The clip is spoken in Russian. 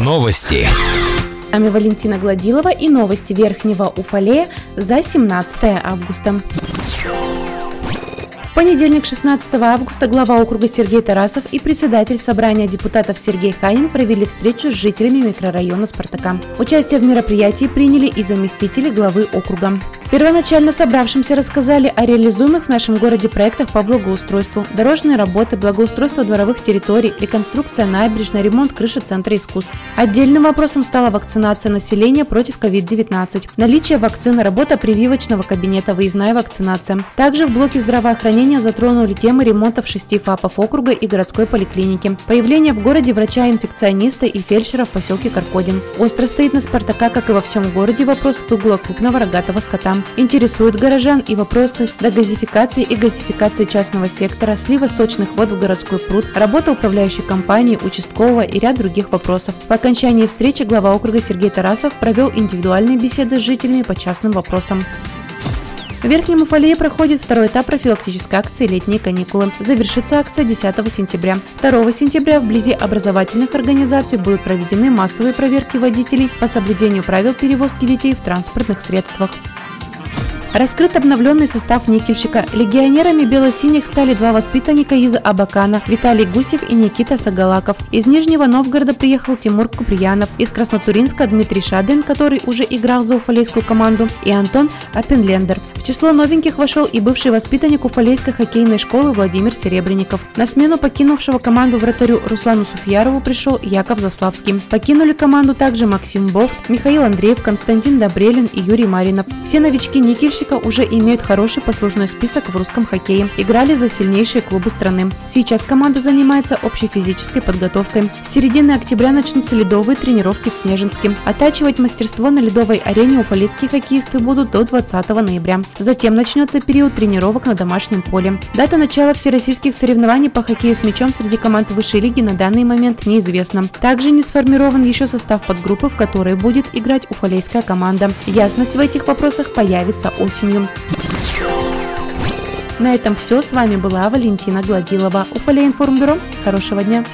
Новости. С вами Валентина Гладилова и новости Верхнего Уфалея за 17 августа понедельник, 16 августа, глава округа Сергей Тарасов и председатель собрания депутатов Сергей Ханин провели встречу с жителями микрорайона Спартака. Участие в мероприятии приняли и заместители главы округа. Первоначально собравшимся рассказали о реализуемых в нашем городе проектах по благоустройству, дорожные работы, благоустройство дворовых территорий, реконструкция набережной, ремонт крыши Центра искусств. Отдельным вопросом стала вакцинация населения против COVID-19, наличие вакцины, работа прививочного кабинета, выездная вакцинация. Также в блоке здравоохранения затронули темы ремонтов шести ФАПов округа и городской поликлиники, появление в городе врача-инфекциониста и фельдшера в поселке Каркодин. Остро стоит на Спартака, как и во всем городе, вопрос выгула крупного рогатого скота. Интересуют горожан и вопросы дегазификации и газификации частного сектора, слива сточных вод в городской пруд, работа управляющей компании, участкового и ряд других вопросов. По окончании встречи глава округа Сергей Тарасов провел индивидуальные беседы с жителями по частным вопросам. В Верхнем Уфалее проходит второй этап профилактической акции «Летние каникулы». Завершится акция 10 сентября. 2 сентября вблизи образовательных организаций будут проведены массовые проверки водителей по соблюдению правил перевозки детей в транспортных средствах. Раскрыт обновленный состав никельщика. Легионерами бело-синих стали два воспитанника из Абакана – Виталий Гусев и Никита Сагалаков. Из Нижнего Новгорода приехал Тимур Куприянов. Из Краснотуринска – Дмитрий Шадин, который уже играл за уфалейскую команду, и Антон Аппенлендер. В число новеньких вошел и бывший воспитанник уфалейской хоккейной школы Владимир Серебренников. На смену покинувшего команду вратарю Руслану Суфьярову пришел Яков Заславский. Покинули команду также Максим Бофт, Михаил Андреев, Константин Добрелин и Юрий Маринов. Все новички никельщика болельщика уже имеют хороший послужной список в русском хоккее. Играли за сильнейшие клубы страны. Сейчас команда занимается общей физической подготовкой. С середины октября начнутся ледовые тренировки в Снежинске. Оттачивать мастерство на ледовой арене уфалейские хоккеисты будут до 20 ноября. Затем начнется период тренировок на домашнем поле. Дата начала всероссийских соревнований по хоккею с мячом среди команд высшей лиги на данный момент неизвестна. Также не сформирован еще состав подгруппы, в которой будет играть уфалейская команда. Ясность в этих вопросах появится осенью. На этом все. С вами была Валентина Гладилова. Уфалей информбюро. Хорошего дня.